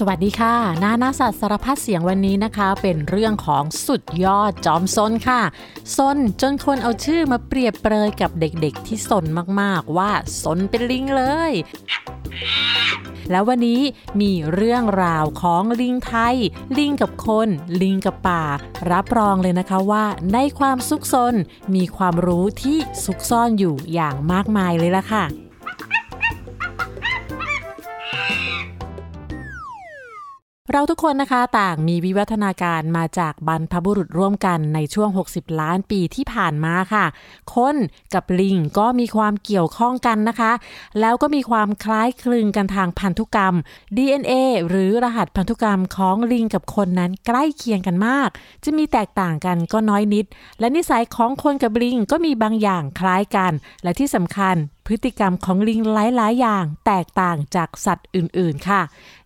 สวัสดีค่ะนานาสัตว์สารพัดเสียงวันนี้นะคะ เป็นเรื่องของสุดยอดจอมซนค่ะซนจนคนเอาชื่อมาเปรียบเปรยกับเด็กๆที่ซนมากๆว่าซนเป็นลิงเลย แล้ววันนี้มีเรื่องราวของลิงไทย ลิงกับคน ลิงกับป่า รับรองเลยนะคะว่า ในความซุกซนมีความรู้ที่ซุกซ่อนอยู่อย่างมากมายเลยล่ะค่ะ เราทุกคนนะคะต่างมีวิวัฒนาการมาจากบรรพบุรุษร่วมกันในช่วง 60 ล้านปีที่ผ่านมาค่ะ คนกับลิงก็มีความเกี่ยวข้องกันนะคะ แล้วก็มีความคล้ายคลึงกันทางพันธุกรรม DNA หรือรหัสพันธุกรรมของลิงกับคนนั้นใกล้เคียงกันมาก จะมีแตกต่างกันก็น้อยนิด และนิสัยของคนกับลิงก็มีบางอย่างคล้ายกัน และที่สำคัญ พฤติกรรมของลิงหลาย ๆ อย่างแตกต่างจากสัตว์อื่น ๆ ค่ะ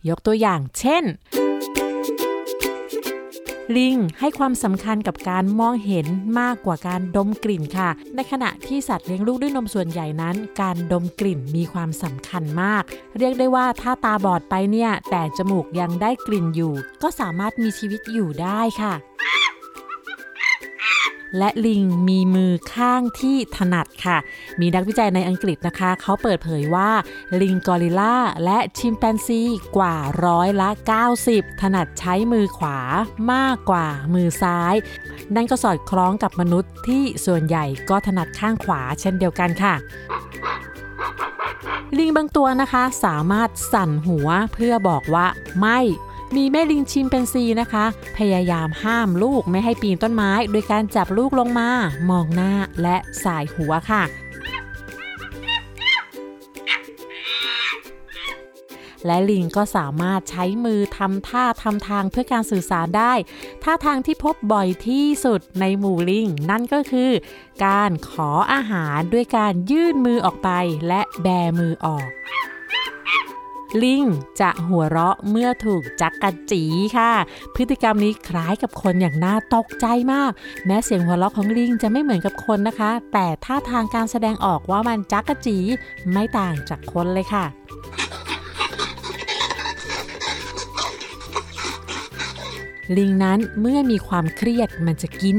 ยกตัวอย่างเช่น ลิงให้ความสำคัญกับการมองเห็นมากกว่าการดมกลิ่นค่ะ ในขณะที่สัตว์เลี้ยงลูกด้วยนมส่วนใหญ่นั้น การดมกลิ่นมีความสำคัญมาก เรียกได้ว่าถ้าตาบอดไปเนี่ย แต่จมูกยังได้กลิ่นอยู่ ก็สามารถมีชีวิตอยู่ได้ค่ะ และลิงมีมือข้างที่ถนัดค่ะ มีนักวิจัยในอังกฤษนะคะ เขาเปิดเผยว่า ลิงกอริลลาและชิมแปนซีกว่าร้อยละ 90 ถนัดใช้มือขวามากกว่ามือซ้าย นั่นก็สอดคล้องกับมนุษย์ที่ส่วนใหญ่ก็ถนัดข้างขวาเช่นเดียวกันค่ะลิงบางตัวนะคะสามารถสั่นหัวเพื่อบอกว่าไม่ มีแม่ลิงชิมเป็นซีนะคะ พยายามห้ามลูกไม่ให้ปีนต้นไม้ โดยการจับลูกลงมา มองหน้าและสายหัวค่ะ และลิงก็สามารถใช้มือทำท่าทำทางเพื่อการสื่อสารได้ ท่าทางที่พบบ่อยที่สุดในหมู่ลิง นั่นก็คือ การขออาหารด้วยการยื่นมือออกไปและแบมือออก ลิงจะหัวเราะเมื่อถูกจักกะจีค่ะ พฤติกรรมนี้คล้ายกับคนอย่างน่าตกใจมาก แม้เสียงหัวเราะของลิงจะไม่เหมือนกับคนนะคะ แต่ท่าทางการแสดงออกว่ามันจักกะจีไม่ต่างจากคนเลยค่ะลิงนั้นเมื่อมีความเครียดมันจะกิน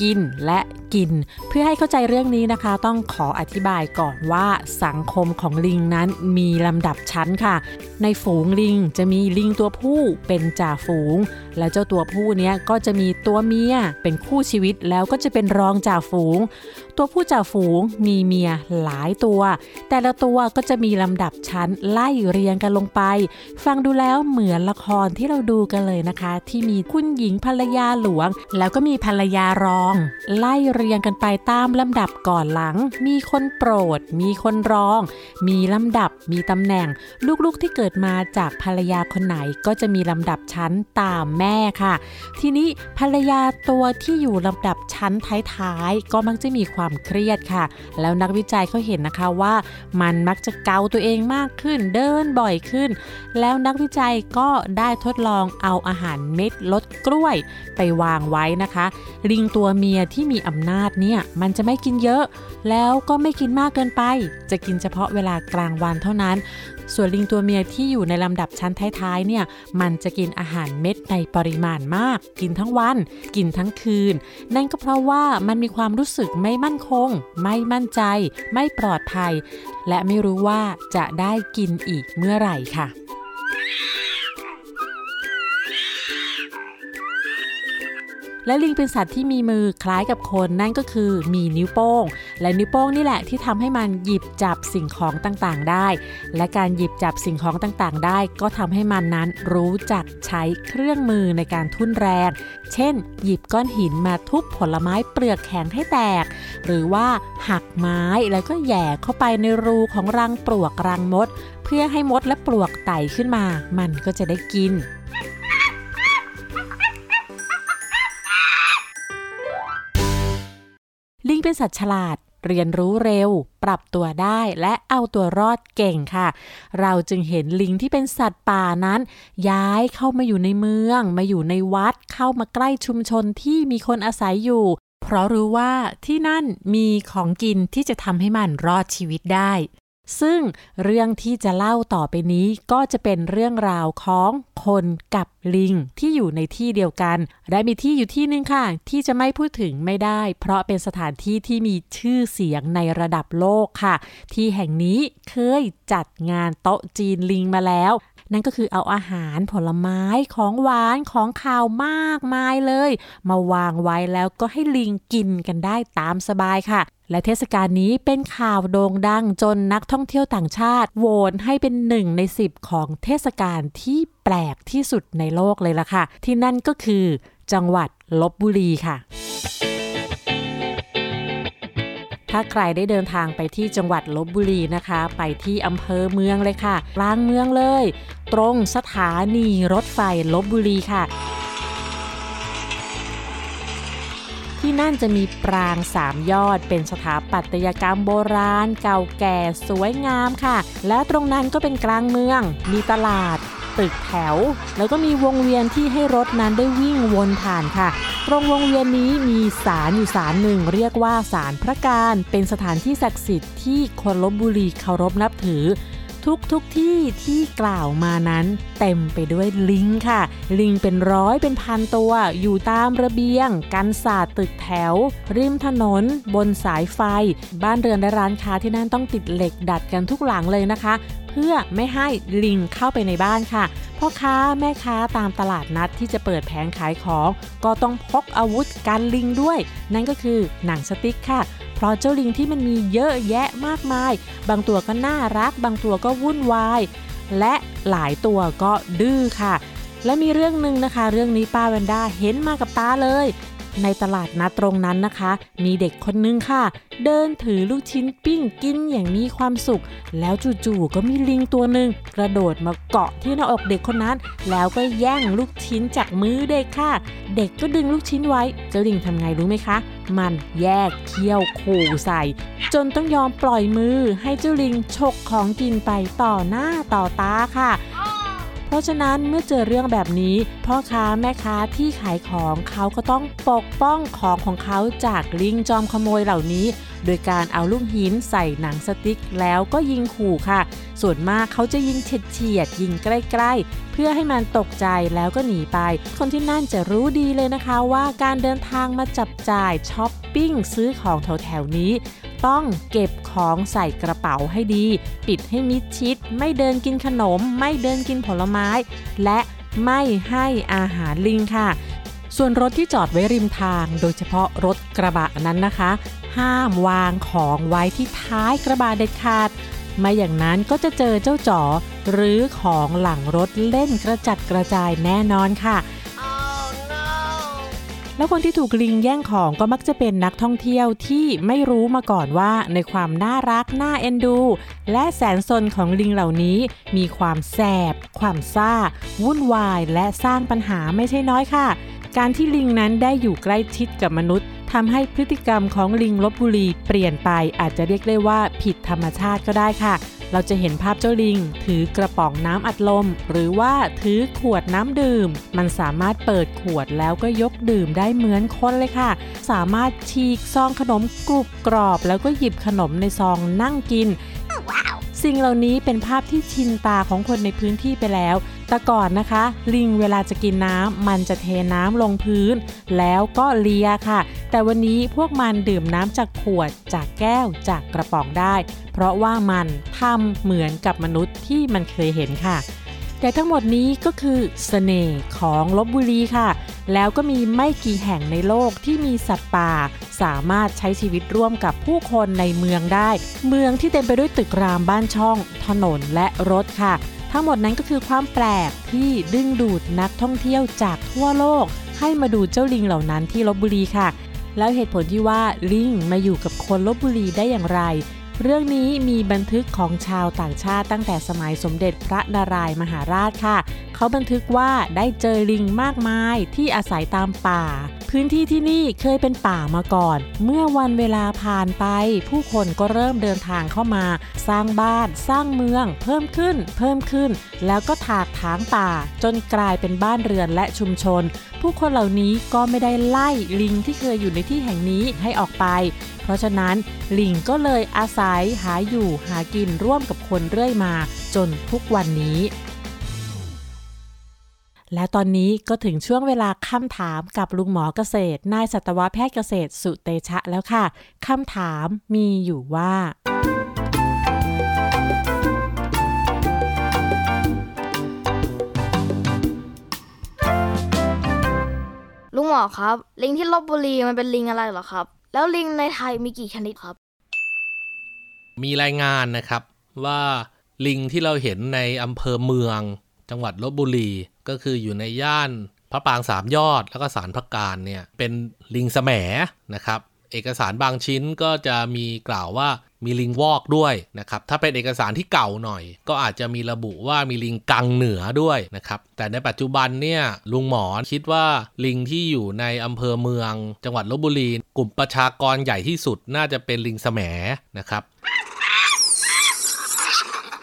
กินและ กิน เพื่อให้เข้าใจเรื่องนี้นะคะ ต้องขออธิบายก่อนว่าสังคมของลิงนั้นมีลำดับชั้นค่ะ ในฝูงลิงจะมีลิงตัวผู้เป็นจ่าฝูง แล้วเจ้าตัวผู้เนี้ยก็จะมีตัวเมียเป็นคู่ชีวิตแล้วก็จะเป็นรองจ่าฝูง ตัวผู้จ่าฝูงมีเมียหลายตัว แต่ละตัวก็จะมีลำดับชั้นไล่เรียงกันลงไป ฟังดูแล้วเหมือนละครที่เราดูกันเลยนะคะ ที่มีคุณหญิงภรรยาหลวง แล้วก็มีภรรยารอง ไล่เเรียงกันไปตามลำดับก่อนหลัง มีคนโปรด มีคนรอง มีลำดับ มีตำแหน่ง ลูกๆที่เกิดมาจากภรรยาคนไหนก็จะมีลำดับชั้นตามแม่ค่ะ ทีนี้ภรรยาตัวที่อยู่ลำดับชั้นท้ายๆก็มักจะมีความเครียดค่ะ แล้วนักวิจัยเขาเห็นนะคะว่ามันมักจะเกาตัวเองมากขึ้น เดินบ่อยขึ้น แล้วนักวิจัยก็ได้ทดลองเอาอาหารเม็ดลดกล้วยไปวางไว้นะคะ ลิงตัวเมียที่มีอำนาจเนี่ยมันจะไม่กินเยอะ แล้วก็ไม่กินมากเกินไป จะกินเฉพาะเวลากลางวันเท่านั้น ส่วนลิงตัวเมียที่อยู่ในลำดับชั้นท้ายๆเนี่ยมันจะกินอาหารเม็ดในปริมาณมาก กินทั้งวัน กินทั้งคืน นั่นก็เพราะว่ามันมีความรู้สึกไม่มั่นคง ไม่มั่นใจ ไม่ปลอดภัย และไม่รู้ว่าจะได้กินอีกเมื่อไหร่ค่ะ และลิงเป็นสัตว์ที่มีมือคล้ายกับคนนั่นก็คือมีนิ้วโป้ง และนิ้วโป้งนี่แหละที่ทำให้มันหยิบจับสิ่งของต่างๆได้ และการหยิบจับสิ่งของต่างๆ ได้ ก็ทำให้มันนั้นรู้จักใช้เครื่องมือในการทุ่นแรง เช่น หยิบก้อนหินมาทุบผลไม้เปลือกแข็งให้แตก หรือว่าหักไม้แล้วก็แย่เข้าไปในรูของรังปลวกรังมด เพื่อให้มดและปลวกไต่ขึ้นมา มันก็จะได้กิน เป็นสัตว์ฉลาด เรียนรู้เร็ว ปรับตัวได้และเอาตัวรอดเก่งค่ะ เราจึงเห็นลิงที่เป็นสัตว์ป่านั้น ย้ายเข้ามาอยู่ในเมือง มาอยู่ในวัดเข้ามาใกล้ชุมชนที่มีคนอาศัยอยู่ เพราะรู้ว่าที่นั่นมีของกินที่จะทำให้มันรอดชีวิตได้ ซึ่งเรื่องที่จะเล่าต่อไปนี้ก็จะเป็นเรื่องราวของคนกับลิงที่อยู่ในที่เดียวกัน ได้มีที่อยู่ที่หนึ่งค่ะ ที่จะไม่พูดถึงไม่ได้ เพราะเป็นสถานที่ที่มีชื่อเสียงในระดับโลกค่ะ ที่แห่งนี้เคยจัดงานโต๊ะจีนลิงมาแล้วนั่นก็คือเอาอาหารผลไม้ของหวานของข้าวมากมายเลย มาวางไว้แล้วก็ให้ลิงกินกันได้ตามสบายค่ะ และเทศกาลนี้เป็นข่าวโด่งดังจนนักท่องเที่ยวต่างชาติโหวตให้เป็นหนึ่งในสิบของเทศกาลที่แปลกที่สุดในโลกเลยล่ะค่ะ ที่นั่นก็คือจังหวัดลบบุรีค่ะถ้าใครได้เดินทางไปที่จังหวัดลบบุรีนะคะ ไปที่อำเภอเมืองเลยค่ะกลางเมืองเลย ตรงสถานีรถไฟลบบุรีค่ะ ที่นั่นจะมีปรางสามยอด เป็นสถาปัตยกรรมโบราณ เก่าแก่สวยงามค่ะ และตรงนั้นก็เป็นกลางเมือง มีตลาด ตึกแถว แล้วก็มีวงเวียนที่ให้รถนั้นได้วิ่งวนผ่านค่ะ ตรงวงเวียนนี้มีศาลอยู่ศาลหนึ่ง เรียกว่าศาลพระการ เป็นสถานที่ศักดิ์สิทธิ์ที่คนลบบุรีเคารพนับถือ ทุกทุกที่ที่กล่าวมานั้นเต็มไปด้วยลิงค่ะ ลิงเป็นร้อยเป็นพันตัว อยู่ตามระเบียง กันศาสตร์ตึกแถว ริมถนน บนสายไฟ บ้านเรือนและร้านค้าที่นั่นต้องติดเหล็กดัดกันทุกหลังเลยนะคะ เพื่อไม่ให้ลิงเข้าไปในบ้านค่ะพ่อค้าแม่ค้าตามตลาดนัดที่จะเปิดแผงขายของ ก็ต้องพกอาวุธกันลิงด้วย นั่นก็คือหนังสติ๊กค่ะ ราะเจ้าลิงที่มันมีเยอะแยะมากมาย บางตัวก็น่ารัก บางตัวก็วุ่นวาย และหลายตัวก็ดื้อค่ะ และมีเรื่องหนึ่งนะคะ เรื่องนี้ป้าแวนด้าเห็นมากับตาเลย ในตลาดนัดตรงนั้นนะคะ มีเด็กคนนึงค่ะ เดินถือลูกชิ้นปิ้งกินอย่างมีความสุข แล้วจู่ๆก็มีลิงตัวหนึ่งกระโดดมาเกาะที่หน้าอกเด็กคนนั้น แล้วก็แย่งลูกชิ้นจากมือเด็กค่ะ เด็กก็ดึงลูกชิ้นไว้เจ้าลิงทำไงรู้ไหมคะ มันแยกเขี้ยวขู่ใส่ จนต้องยอมปล่อยมือให้เจ้าลิงฉกของกินไปต่อหน้าต่อตาค่ะ ราะฉะนั้นเมื่อเจอเรื่องแบบนี้ พ่อค้าแม่ค้าที่ขายของเขาก็ต้องปกป้องของของเขาจากลิงจอมขโมยเหล่านี้ โดยการเอาลูกหินใส่หนังสติ๊กแล้วก็ยิงขู่ค่ะ ส่วนมากเขาจะยิงเฉียดยิงใกล้ ๆ เพื่อให้มันตกใจแล้วก็หนีไป คนที่นั่นจะรู้ดีเลยนะคะว่าการเดินทางมาจับจ่ายช้อปปิ้งซื้อของแถวๆนี้ ต้องเก็บของใส่กระเป๋าให้ดี ปิดให้มิดชิด ไม่เดินกินขนม ไม่เดินกินผลไม้ และไม่ให้อาหารลิงค่ะ ส่วนรถที่จอดไว้ริมทาง โดยเฉพาะรถกระบะนั้นนะคะ ห้ามวางของไว้ที่ท้ายกระบะเด็ดขาดไม่อย่างนั้นก็จะเจอเจ้าจ๋อหรือของหลังรถเล่นกระจัดกระจายแน่นอนค่ะ แล้วคนที่ถูกลิงแย่งของก็มักจะเป็นนักท่องเที่ยวที่ไม่รู้มาก่อนว่าในความน่ารักน่าเอ็นดู และแสนสนของลิงเหล่านี้ มีความแสบ ความซ่า วุ่นวาย และสร้างปัญหาไม่ใช่น้อยค่ะ การที่ลิงนั้นได้อยู่ใกล้ชิดกับมนุษย์ทำให้พฤติกรรมของลิงลบบุรีเปลี่ยนไปอาจจะเรียกได้ว่าผิดธรรมชาติก็ได้ค่ะ เราจะเห็นภาพเจ้าลิง ถือกระป๋องน้ำอัดลม หรือว่าถือขวดน้ำดื่ม มันสามารถเปิดขวดแล้วก็ยกดื่มได้เหมือนคนเลยค่ะ สามารถฉีกซองขนมกรุบกรอบ แล้วก็หยิบขนมในซองนั่งกิน สิ่งเหล่านี้เป็นภาพที่ชินตาของคนในพื้นที่ไปแล้ว แต่ก่อนนะคะ ลิงเวลาจะกินน้ำมันจะเทน้ำลงพื้น แล้วก็เลียค่ะ แต่วันนี้พวกมันดื่มน้ำจากขวดจากแก้วจากกระป๋องได้ เพราะว่ามันทำเหมือนกับมนุษย์ที่มันเคยเห็นค่ะ แต่ทั้งหมดนี้ก็คือสเสน่ห์ของลบบุรีค่ะ แล้วก็มีไม่กี่แห่งในโลกที่มีสัตว์ป่า สามารถใช้ชีวิตร่วมกับผู้คนในเมืองได้ เมืองที่เต็มไปด้วยตึกรามบ้านช่อง ถนนและรถค่ะ ทั้งหมดนั้นก็คือความแปลกที่ดึงดูดนักท่องเที่ยวจากทั่วโลก ให้มาดูเจ้าลิงเหล่านั้นที่ลบบุรีค่ะ แล้วเหตุผลที่ว่าลิงมาอยู่กับคนลบบุรีได้อย่างไร เรื่องนี้มีบันทึกของชาวต่างชาติตั้งแต่สมัยสมเด็จพระนารายมหาราชค่ะ เขาบันทึกว่าได้เจอลิงมากมายที่อาศัยตามป่า พื้นที่ที่นี่เคยเป็นป่ามาก่อน เมื่อวันเวลาผ่านไป ผู้คนก็เริ่มเดินทางเข้ามา สร้างบ้านสร้างเมือง เพิ่มขึ้น เพิ่มขึ้น แล้วก็ถากถางป่า จนกลายเป็นบ้านเรือนและชุมชน ผู้คนเหล่านี้ก็ไม่ได้ไล่ลิงที่เคยอยู่ในที่แห่งนี้ให้ออกไป เพราะฉะนั้นลิงก็เลยอาศัยหาอยู่หากินร่วมกับคนเรื่อยมา จนทุกวันนี้ และตอนนี้ก็ถึงช่วงเวลาคำถามกับลุงหมอเกษตร นายสัตวแพทย์เกษตรสุเตชะแล้วค่ะคำถามมีอยู่ว่า ลุงหมอครับ ลิงที่ลบบุรีมันเป็นลิงอะไรเหรอครับ แล้วลิงในไทยมีกี่ชนิดครับ มีรายงานนะครับว่าลิงที่เราเห็นในอำเภอเมือง จังหวัดลบบุรี ก็คืออยู่ในย่านพระปางสามยอด แล้วก็สารพระการเนี่ยเป็นลิงแสมนะครับ เอกสารบางชิ้นก็จะมีกล่าวว่ามีลิงวอกด้วยนะครับ ถ้าเป็นเอกสารที่เก่าหน่อย ก็อาจจะมีระบุว่ามีลิงกังเหนือด้วยนะครับ แต่ในปัจจุบันเนี่ยลุงหมอคิดว่าลิงที่อยู่ในอำเภอเมือง จังหวัดลบบุรี กลุ่มประชากรใหญ่ที่สุดน่าจะเป็นลิงแสมนะครับ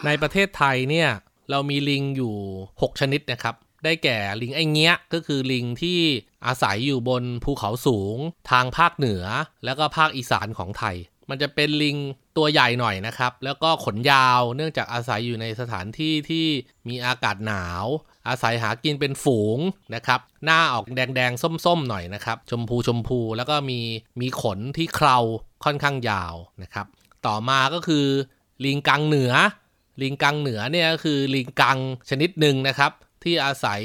ในประเทศไทยเนี่ยเรามีลิงอยู่ 6 ชนิดนะครับ ได้แก่ลิงไอเงี้ยก็คือลิงที่อาศัยอยู่บนภูเขาสูง ทางภาคเหนือ แล้วก็ภาคอีสานของไทย มันจะเป็นลิงตัวใหญ่หน่อยนะครับ แล้วก็ขนยาวเนื่องจากอาศัยอยู่ในสถานที่ที่มีอากาศหนาว อาศัยหากินเป็นฝูงนะครับ หน้าออกแดงๆ ส้มๆ หน่อยนะครับ ชมพูชมพูแล้วก็มีมีขนที่เคราค่อนข้างยาวนะครับ ต่อมาก็คือลิงกังเหนือ ลิงกังเหนือเนี่ยก็คือลิงกังชนิดหนึ่งนะครับ ที่อาศัย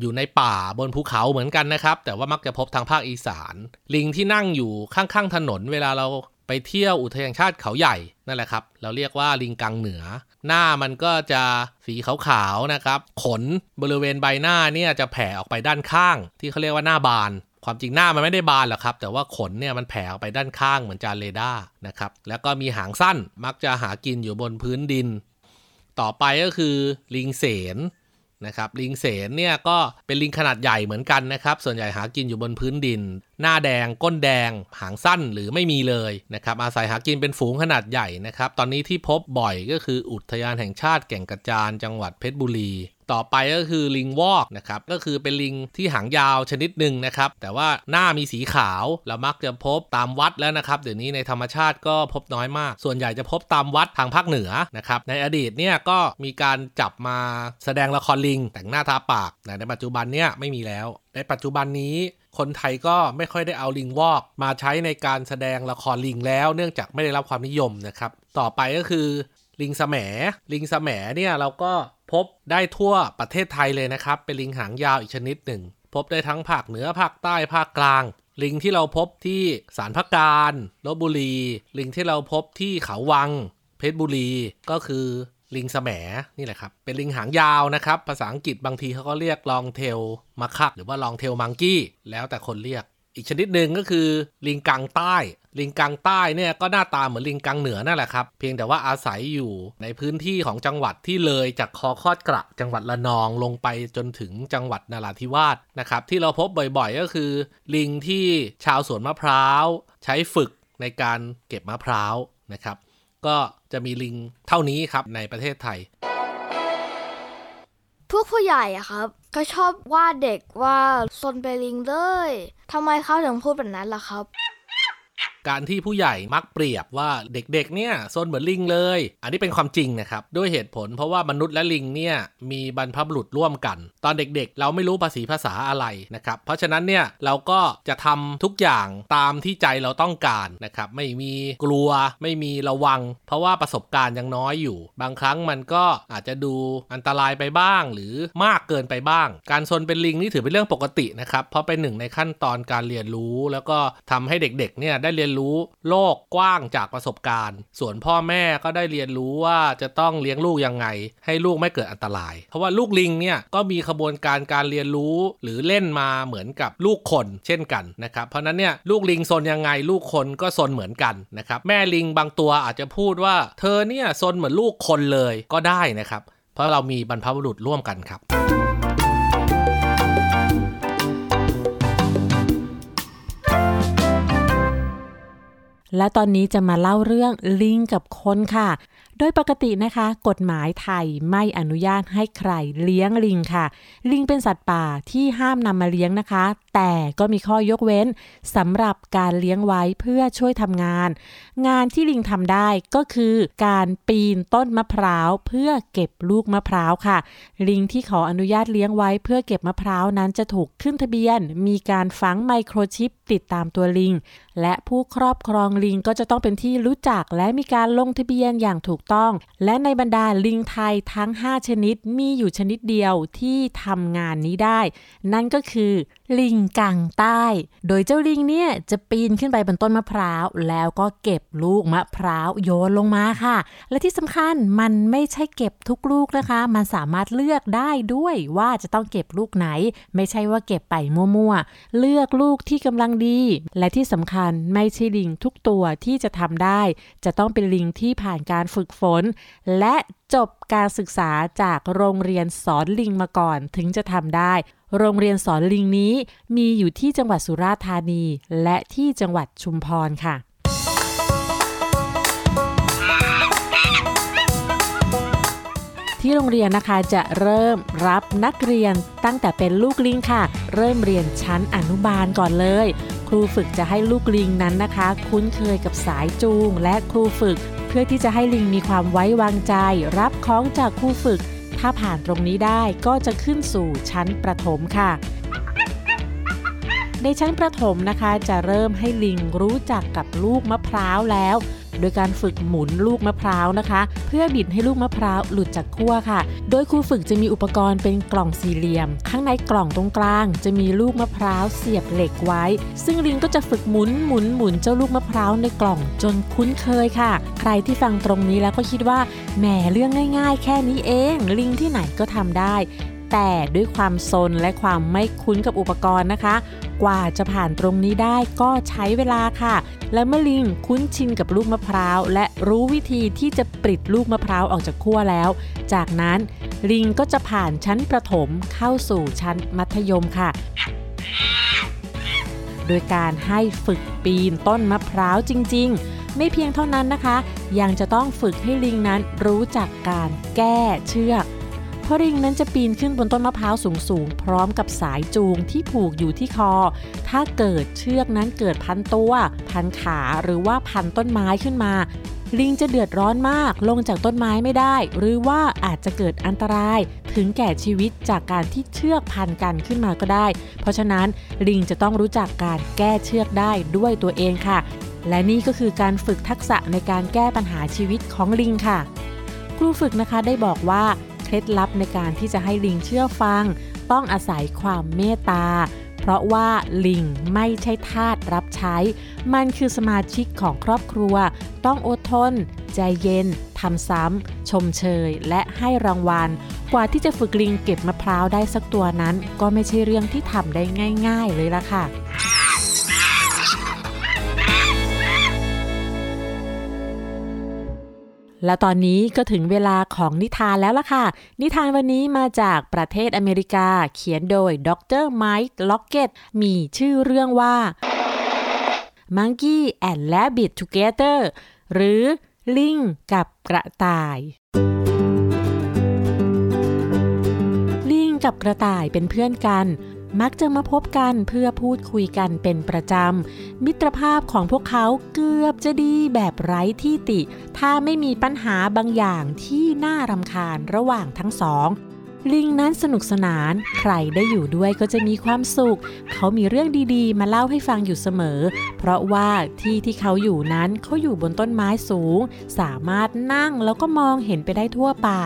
อยู่ในป่าบนภูเขาเหมือนกันนะครับ แต่ว่ามักจะพบทางภาคอีสาน ลิงที่นั่งอยู่ข้างๆถนน เวลาเราไปเที่ยวอุทยานชาติเขาใหญ่นั่นแหละครับ เราเรียกว่าลิงกังเหนือ หน้ามันก็จะสีขาวๆนะครับ ขนบริเวณใบหน้าเนี่ยจะแผ่ออกไปด้านข้าง ที่เขาเรียกว่าหน้าบาน ความจริงหน้ามันไม่ได้บานหรอกครับ แต่ว่าขนเนี่ยมันแผ่ออกไปด้านข้างเหมือนจานเรดาร์นะครับ แล้วก็มีหางสั้นมักจะหากินอยู่บนพื้นดิน ต่อไปก็คือลิงเสน นะครับลิงเสนเนี่ยก็เป็นลิงขนาดใหญ่เหมือนกันนะครับ ส่วนใหญ่หากินอยู่บนพื้นดิน หน้าแดงก้นแดง หางสั้นหรือไม่มีเลยนะครับอาศัยหากินเป็นฝูงขนาดใหญ่นะครับ ตอนนี้ที่พบบ่อยก็คืออุทยานแห่งชาติแก่งกระจานจังหวัดเพชรบุรี ต่อไปก็คือลิงวอกนะครับก็คือเป็นลิงที่หางยาวชนิดหนึ่งนะครับแต่ว่าหน้ามีสีขาวเรามักจะพบตามวัดแล้วนะครับเดี๋ยวนี้ในธรรมชาติก็พบน้อยมาก ส่วนใหญ่จะพบตามวัดทางภาคเหนือนะครับในอดีตเนี่ยก็มีการจับมาแสดงละครลิง แต่งหน้าทาปากแต่ในปัจจุบันเนี่ยไม่มีแล้ว ในปัจจุบันนี้คนไทยก็ไม่ค่อยได้เอาลิงวอก มาใช้ในการแสดงละครลิงแล้วเนื่องจากไม่ได้รับความนิยมนะครับ ต่อไปก็คือลิงแสมลิงแสมเนี่ยเราก็ พบได้ทั่วประเทศไทยเลยนะครับ เป็นลิงหางยาวอีกชนิดหนึ่ง พบได้ทั้งภาคเหนือภาคใต้ภาคกลาง ลิงที่เราพบที่สารพักการลบบุรี ลิงที่เราพบที่เขาวัง เพชรบุรีก็คือลิงแสมนี่แหละครับ เป็นลิงหางยาวนะครับ ภาษาอังกฤษบางทีเขาก็เรียกลองเทลมาคักหรือว่าลองเทลมังกี้แล้วแต่คนเรียก อีกชนิดหนึ่งก็คือลิงกังใต้ ลิงกังใต้เนี่ยก็หน้าตาเหมือนลิงกังเหนือนั่นแหละครับ เพียงแต่ว่าอาศัยอยู่ในพื้นที่ของจังหวัดที่เลยจากคอคอดกระจังหวัดละนองลงไปจนถึงจังหวัดนราธิวาสนะครับ ที่เราพบบ่อยๆ ก็คือ ลิงที่ชาวสวนมะพร้าวใช้ฝึกในการเก็บมะพร้าวนะครับ ก็จะมีลิงเท่านี้ครับในประเทศไทย พวกผู้ใหญ่อะครับ ก็ชอบว่าเด็กว่าซนไปลิงเลยทำไมเขาถึงพูดแบบนั้นล่ะครับการที่ผู้ใหญ่มักเปรียบว่าเด็กๆ เนี่ยซนเหมือนลิงเลย อันนี้เป็นความจริงนะครับ ด้วยเหตุผลเพราะว่ามนุษย์และลิงเนี่ยมีบรรพบุรุษร่วมกัน ตอนเด็กๆ เราไม่รู้ภาษีภาษาอะไรนะครับ เพราะฉะนั้นเนี่ยเราก็จะทำทุกอย่างตามที่ใจเราต้องการนะครับไม่มีกลัวไม่มีระวัง เพราะว่าประสบการณ์ยังน้อยอยู่ บางครั้งมันก็อาจจะดูอันตรายไปบ้าง หรือมากเกินไปบ้าง การซนเป็นลิงนี่ถือเป็นเรื่องปกตินะครับเพราะเป็นหนึ่งในขั้นตอนการเรียนรู้ แล้วก็ทำให้เด็กๆเนี่ยได้เรียนยนรู้โลกกว้างจากประสบการณ์ ส่วนพ่อแม่ก็ได้เรียนรู้ว่าจะต้องเลี้ยงลูกยังไง ให้ลูกไม่เกิดอันตราย เพราะว่าลูกลิงเนี่ยก็มีขบวนการการเรียนรู้หรือเล่นมาเหมือนกับลูกคนเช่นกันนะครับเพราะนั้นเนี่ยลูกลิงซนยังไงลูกคนก็ซนเหมือนกันนะครับแม่ลิงบางตัวอาจจะพูดว่า เธอเนี่ยซนเหมือนลูกคนเลยก็ได้นะครับ เพราะเรามีบรรพบุรุษร่วมกันครับ และตอนนี้จะมาเล่าเรื่องลิงกับคนค่ะ โดยปกตินะคะ กฎหมายไทยไม่อนุญาตให้ใครเลี้ยงลิงค่ะ ลิงเป็นสัตว์ป่าที่ห้ามนำมาเลี้ยงนะคะ แต่ก็มีข้อยกเว้นสำหรับการเลี้ยงไว้เพื่อช่วยทำงาน งานที่ลิงทำได้ก็คือการปีนต้นมะพร้าวเพื่อเก็บลูกมะพร้าวค่ะ ลิงที่ขออนุญาตเลี้ยงไว้เพื่อเก็บมะพร้าวนั้นจะถูกขึ้นทะเบียน มีการฝังไมโครชิปติดตามตัวลิง และผู้ครอบครองลิงก็จะต้องเป็นที่รู้จักและมีการลงทะเบียนอย่างถูกต้อง และในบรรดาลิงไทยทั้ง 5 ชนิดมีอยู่ชนิดเดียวที่ทำงานนี้ได้ นั่นก็คือ ลิงกังใต้ โดยเจ้าลิงเนี่ยจะปีนขึ้นไปบนต้นมะพร้าว แล้วก็เก็บลูกมะพร้าวโยนลงมาค่ะ และที่สำคัญมันไม่ใช่เก็บทุกลูกนะคะ มันสามารถเลือกได้ด้วยว่าจะต้องเก็บลูกไหน ไม่ใช่ว่าเก็บไปมั่วๆ เลือกลูกที่กำลังดี และที่สำคัญไม่ใช่ลิงทุกตัวที่จะทำได้ จะต้องเป็นลิงที่ผ่านการฝึกฝน และ จบการศึกษาจากโรงเรียนสอนลิงมาก่อนถึงจะทำได้ โรงเรียนสอนลิงนี้มีอยู่ที่จังหวัดสุราษฎร์ธานี และที่จังหวัดชุมพรค่ะที่โรงเรียนนะคะจะเริ่มรับนักเรียนตั้งแต่เป็นลูกลิงค่ะ เริ่มเรียนชั้นอนุบาลก่อนเลย ครูฝึกจะให้ลูกลิงนั้นนะคะ คุ้นเคยกับสายจูง และครูฝึก เพื่อที่จะให้ลิงมีความไว้วางใจ รับของจากครูฝึก ถ้าผ่านตรงนี้ได้ก็จะขึ้นสู่ชั้นประถมค่ะ ในชั้นประถมนะคะจะเริ่มให้ลิงรู้จักกับลูกมะพร้าวแล้ว โดยการฝึกหมุนลูกมะพร้าวนะคะ เพื่อบิดให้ลูกมะพร้าวหลุดจากขั้วค่ะ โดยครูฝึกจะมีอุปกรณ์เป็นกล่องสี่เหลี่ยม ข้างในกล่องตรงกลาง จะมีลูกมะพร้าวเสียบเหล็กไว้ ซึ่งลิงก็จะฝึกหมุนหมุนหมุนเจ้าลูกมะพร้าวในกล่องจนคุ้นเคยค่ะ ใครที่ฟังตรงนี้แล้วก็คิดว่าแหมเรื่องง่าย ๆ แค่นี้เอง ลิงที่ไหนก็ทำได้ แต่ด้วยความซนและความไม่คุ้นกับอุปกรณ์นะคะ กว่าจะผ่านตรงนี้ได้ก็ใช้เวลาค่ะ และเมื่อลิงคุ้นชินกับลูกมะพร้าว และรู้วิธีที่จะปลิดลูกมะพร้าวออกจากขั้วแล้ว จากนั้นลิงก็จะผ่านชั้นประถมเข้าสู่ชั้นมัธยมค่ะโดยการให้ฝึกปีนต้นมะพร้าวจริง ๆ ไม่เพียงเท่านั้นนะคะ ยังจะต้องฝึกให้ลิงนั้นรู้จักการแก้เชือก พริงนั้นจะปีนขึ้นบนต้นมะพร้าวสูงๆ พร้อมกับสายจูงที่ผูกอยู่ที่คอ ถ้าเกิดเชือกนั้นเกิดพันตัว พันขาหรือว่าพันต้นไม้ขึ้นมา ลิงจะเดือดร้อนมาก ลงจากต้นไม้ไม่ได้ หรือว่าอาจจะเกิดอันตรายถึงแก่ชีวิตจากการที่เชือกพันกันขึ้นมาก็ได้ เพราะฉะนั้นลิงจะต้องรู้จักการแก้เชือกได้ด้วยตัวเองค่ะ และนี่ก็คือการฝึกทักษะในการแก้ปัญหาชีวิตของลิงค่ะ ครูฝึกนะคะได้บอกว่า เคล็ดลับในการที่จะให้ลิงเชื่อฟัง ต้องอาศัยความเมตตา เพราะว่าลิงไม่ใช่ทาสรับใช้ มันคือสมาชิกของครอบครัว ต้องอดทน ใจเย็นทำซ้ำ ชมเชย และให้รางวัล กว่าที่จะฝึกลิงเก็บมะพร้าวได้สักตัวนั้น ก็ไม่ใช่เรื่องที่ทำได้ง่าย ๆ เลยละค่ะ และตอนนี้ก็ถึงเวลาของนิทานแล้วล่ะค่ะ นิทานวันนี้มาจากประเทศอเมริกาเขียนโดยดรไมค์ล็อกเก็ตมีชื่อเรื่องว่า Monkey and Rabbit Together หรือลิงกับกระต่าย ลิงกับกระต่ายเป็นเพื่อนกัน มักจะมาพบกันเพื่อพูดคุยกันเป็นประจำ มิตรภาพของพวกเขาเกือบจะดีแบบไร้ที่ติ ถ้าไม่มีปัญหาบางอย่างที่น่ารำคาญระหว่างทั้งสอง ลิงนั้นสนุกสนาน ใครได้อยู่ด้วยก็จะมีความสุข เขามีเรื่องดีๆ มาเล่าให้ฟังอยู่เสมอ เพราะว่าที่ที่เขาอยู่นั้นเขาอยู่บนต้นไม้สูง สามารถนั่งแล้วก็มองเห็นไปได้ทั่วป่า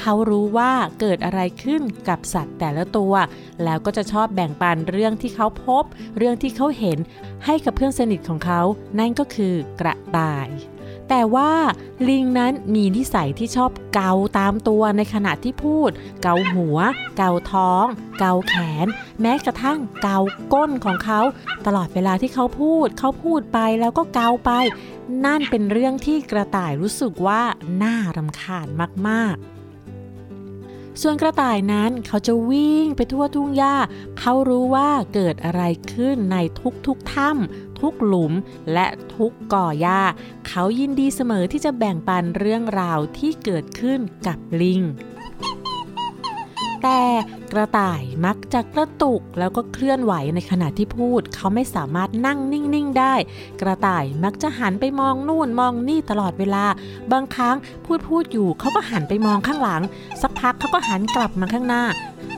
เขารู้ว่าเกิดอะไรขึ้นกับสัตว์แต่ละตัว แล้วก็จะชอบแบ่งปันเรื่องที่เขาพบ เรื่องที่เขาเห็นให้กับเพื่อนสนิทของเขา นั่นก็คือกระต่าย แต่ว่าลิงนั้นมีนิสัยที่ชอบเกาตามตัวในขณะที่พูด เกาหัว เกาท้อง เกาแขน แม้กระทั่งเกาก้นของเขา ตลอดเวลาที่เขาพูด เขาพูดไปแล้วก็เกาไป นั่นเป็นเรื่องที่กระต่ายรู้สึกว่าน่ารำคาญมากๆส่วนกระต่ายนั้นเขาจะวิ่งไปทั่วทุ่งหญ้า เขารู้ว่าเกิดอะไรขึ้นในทุกๆถ้ำ ทุกหลุมและทุกก่อหญ้า เขายินดีเสมอที่จะแบ่งปันเรื่องราวที่เกิดขึ้นกับลิง แต่กระต่ายมักจะกระตุกแล้วก็เคลื่อนไหวในขณะที่พูด เขาไม่สามารถนั่งนิ่ง ๆ ได้ กระต่ายมักจะหันไปมองนู่นมองนี่ตลอดเวลา บางครั้งพูดพูดอยู่เขาก็หันไปมองข้างหลัง สักพักเขาก็หันกลับมาข้างหน้า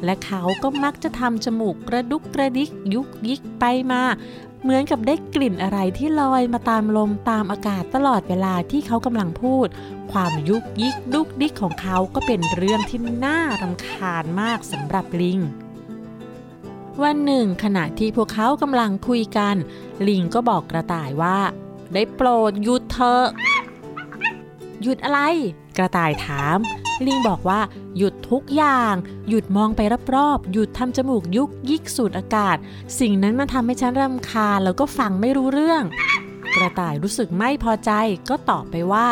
และเขาก็มักจะทำจมูกกระดุกกระดิกยุกยิกไปมา เหมือนกับได้กลิ่นอะไรที่ลอยมาตามลมตามอากาศตลอดเวลาที่เขากำลังพูด ความยุกยิกดุกดิกของเขาก็เป็นเรื่องที่น่ารำคาญมากสำหรับลิง วันหนึ่ง ขณะที่พวกเขากำลังคุยกัน ลิงก็บอกกระต่ายว่า ได้โปรดหยุดเถอะหยุดอะไร กระต่ายถาม ลิงบอกว่าหยุดทุกอย่าง หยุดมองไปรอบๆหยุดทำจมูกยุกยิกสูดอากาศ สิ่งนั้นมันทำให้ฉันรำคาญแล้วก็ฟังไม่รู้เรื่อง กระต่ายรู้สึกไม่พอใจก็ตอบไปว่า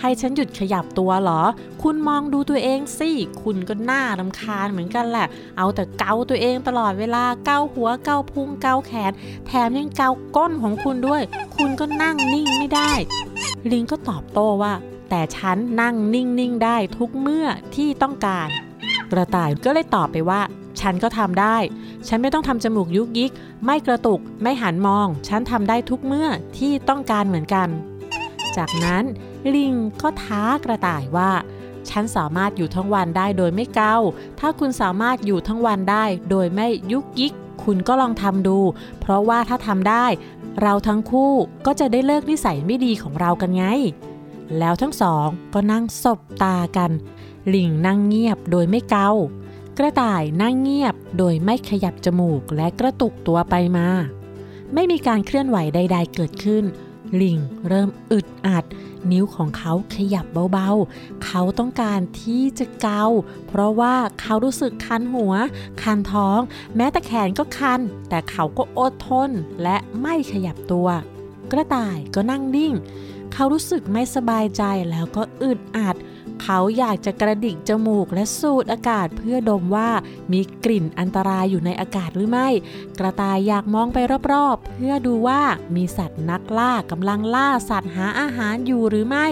ให้ฉันหยุดขยับตัวเหรอ คุณมองดูตัวเองสิ คุณก็น่ารำคาญเหมือนกันแหละ เอาแต่เกาตัวเองตลอดเวลา เกาหัว เกาพุง เกาแขน แถมยังเกาก้นของคุณด้วย คุณก็นั่งนิ่งไม่ได้ ลิงก็ตอบโต้ว่า แต่ฉันนั่งนิ่งๆได้ทุกเมื่อที่ต้องการ กระต่ายก็เลยตอบไปว่า ฉันก็ทำได้ ฉันไม่ต้องทำจมูกยุกยิก ไม่กระตุก ไม่หันมอง ฉันทำได้ทุกเมื่อที่ต้องการเหมือนกัน จากนั้นลิงก็ท้ากระต่ายว่า ฉันสามารถอยู่ทั้งวันได้โดยไม่เกา ถ้าคุณสามารถอยู่ทั้งวันได้ โดยไม่ยุกยิก คุณก็ลองทำดู เพราะว่าถ้าทำได้ เราทั้งคู่ก็จะได้เลิกนิสัยไม่ดีของเรากันไง แล้วทั้งสองก็นั่งสบตากัน ลิงนั่งเงียบโดยไม่เกา กระต่ายนั่งเงียบโดยไม่ขยับจมูกและกระตุกตัวไปมา ไม่มีการเคลื่อนไหวใด ๆ เกิดขึ้น ลิงเริ่มอึดอัด นิ้วของเขาขยับเบาๆ เขาต้องการที่จะเกา เพราะว่าเขารู้สึกคันหัว คันท้อง แม้แต่แขนก็คัน แต่เขาก็อดทนและไม่ขยับตัว กระต่ายก็นั่งนิ่ง เขารู้สึกไม่สบายใจแล้วก็อึดอัด เขาอยากจะกระดิกจมูกและสูดอากาศเพื่อดมว่ามีกลิ่นอันตรายอยู่ในอากาศหรือไม่ กระต่ายอยากมองไปรอบๆ เพื่อดูว่ามีสัตว์นักล่ากำลังล่าสัตว์หาอาหารอยู่หรือไม่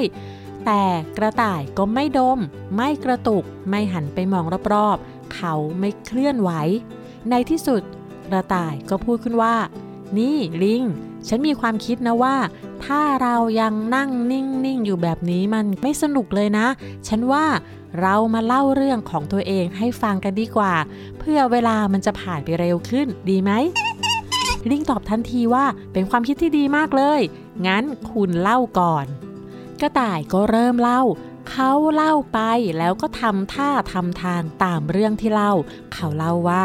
แต่กระต่ายก็ไม่ดม ไม่กระตุก ไม่หันไปมองรอบๆ เขาไม่เคลื่อนไหว ในที่สุด กระต่ายก็พูดขึ้นว่า นี่ลิงฉันมีความคิดนะว่า ถ้าเรายังนั่งนิ่งๆอยู่แบบนี้มันไม่สนุกเลยนะ ฉันว่าเรามาเล่าเรื่องของตัวเองให้ฟังกันดีกว่า เพื่อเวลามันจะผ่านไปเร็วขึ้นดีไหมลิงตอบทันทีว่าเป็นความคิดที่ดีมากเลย งั้นคุณเล่าก่อน กระต่ายก็เริ่มเล่า เขาเล่าไปแล้วก็ทำท่าทำทางตามเรื่องที่เล่า เขาเล่าว่า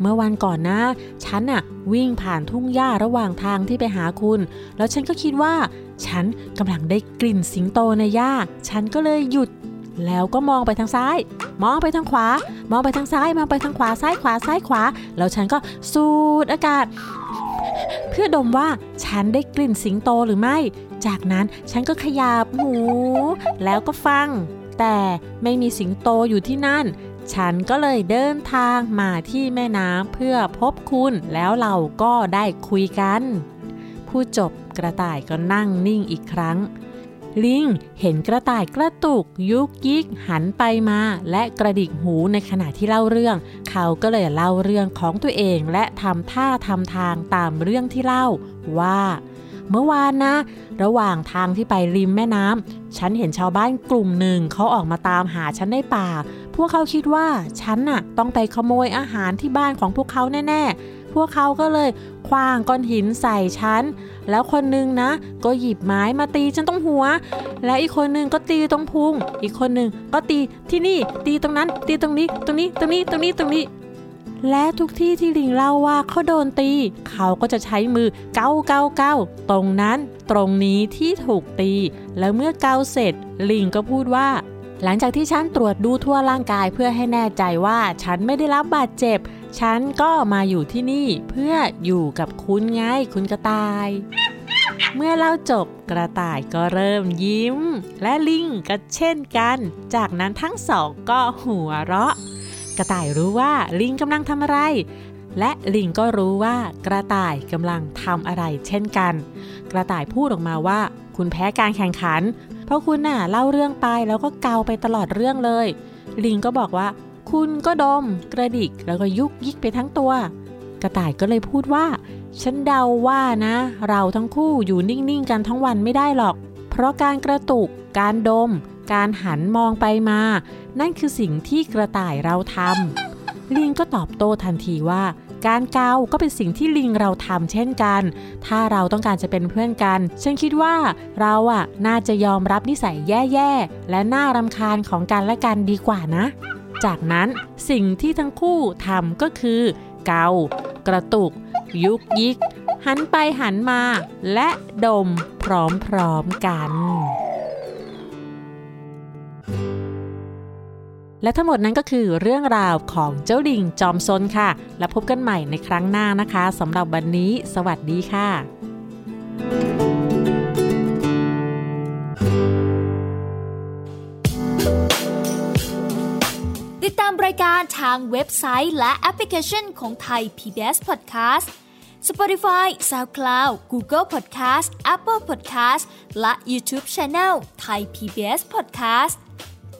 เมื่อวันก่อนนะ ฉันน่ะวิ่งผ่านทุ่งหญ้าระหว่างทางที่ไปหาคุณ แล้วฉันก็คิดว่า ฉันกำลังได้กลิ่นสิงโตในหญ้า ฉันก็เลยหยุด แล้วก็มองไปทางซ้าย มองไปทางขวา มองไปทางซ้าย มองไปทางขวา ซ้ายขวา ซ้ายขวา แล้วฉันก็สูดอากาศ เพื่อดมว่าฉันได้กลิ่นสิงโตหรือไม่ จากนั้นฉันก็ขยับหู แล้วก็ฟัง แต่ไม่มีสิงโตอยู่ที่นั่น ฉันก็เลยเดินทางมาที่แม่น้ำเพื่อพบคุณแล้วเราก็ได้คุยกัน ผู้จบกระต่ายก็นั่งนิ่งอีกครั้ง ลิงเห็นกระต่ายกระตุก ยุกยิกหันไปมาและกระดิกหูในขณะที่เล่าเรื่อง เขาก็เลยเล่าเรื่องของตัวเองและทำท่าทำทางตามเรื่องที่เล่าว่า เมื่อวานนะ ระหว่างทางที่ไปริมแม่น้ำฉันเห็นชาวบ้านกลุ่มหนึ่งเขาออกมาตามหาฉันในป่า พวกเขาคิดว่าฉันน่ะต้องไปขโมยอาหารที่บ้านของพวกเขาแน่ๆ พวกเขาก็เลยคว้างก้อนหินใส่ฉัน แล้วคนนึงนะ ก็หยิบไม้มาตีฉันตรงหัว และอีกคนนึงก็ตีตรงพุง อีกคนนึงก็ตีที่นี่ ตีตรงนั้น ตีตรงนี้ ตรงนี้ ตรงนี้ ตรงนี้ ตรงนี้ และทุกที่ที่ลิงเล่าว่าเขาโดนตี เขาก็จะใช้มือเกาเกาเกาตรงนั้น ตรงนี้ที่ถูกตี แล้วเมื่อเกาเสร็จ ลิงก็พูดว่า หลังจากที่ฉันตรวจดูทั่วร่างกายเพื่อให้แน่ใจว่าฉันไม่ได้รับบาดเจ็บ ฉันก็มาอยู่ที่นี่เพื่ออยู่กับคุณไงคุณกระต่าย เมื่อเล่าจบกระต่ายก็เริ่มยิ้ม และลิงก็เช่นกัน จากนั้นทั้งสองก็หัวเราะ กระต่ายรู้ว่าลิงกำลังทำอะไร และลิงก็รู้ว่ากระต่ายกำลังทำอะไรเช่นกัน กระต่ายพูดออกมาว่า คุณแพ้การแข่งขัน เพราะคุณน่ะเล่าเรื่องไปแล้วก็เกาไปตลอดเรื่องเลย ลิงก็บอกว่า คุณก็ดม กระดิกแล้วก็ยุกยิกไปทั้งตัว กระต่ายก็เลยพูดว่า ฉันเดาว่านะ เราทั้งคู่อยู่นิ่งๆกันทั้งวันไม่ได้หรอก เพราะการกระตุก การดม การหันมองไปมา นั่นคือสิ่งที่กระต่ายเราทำลิงก็ตอบโต้ทันทีว่า การเกาก็เป็นสิ่งที่ลิงเราทำเช่นกัน ถ้าเราต้องการจะเป็นเพื่อนกัน ฉันคิดว่าเราอะน่าจะยอมรับนิสัยแย่ๆ และน่ารำคาญของกันและกันดีกว่านะ จากนั้นสิ่งที่ทั้งคู่ทำก็คือ เกา กระตุก ยุกยิก หันไปหันมา และดมพร้อมๆกัน และทั้งหมดนั้นก็คือเรื่องราวของเจ้าลิงจอมซนค่ะ แล้วพบกันใหม่ในครั้งหน้านะคะสำหรับวันนี้ สวัสดีค่ะ ติดตามรายการทางเว็บไซต์และแอปพลิเคชันของไทย PBS Podcast Spotify SoundCloud Google Podcast Apple Podcast และ YouTube Channel Thai PBS Podcast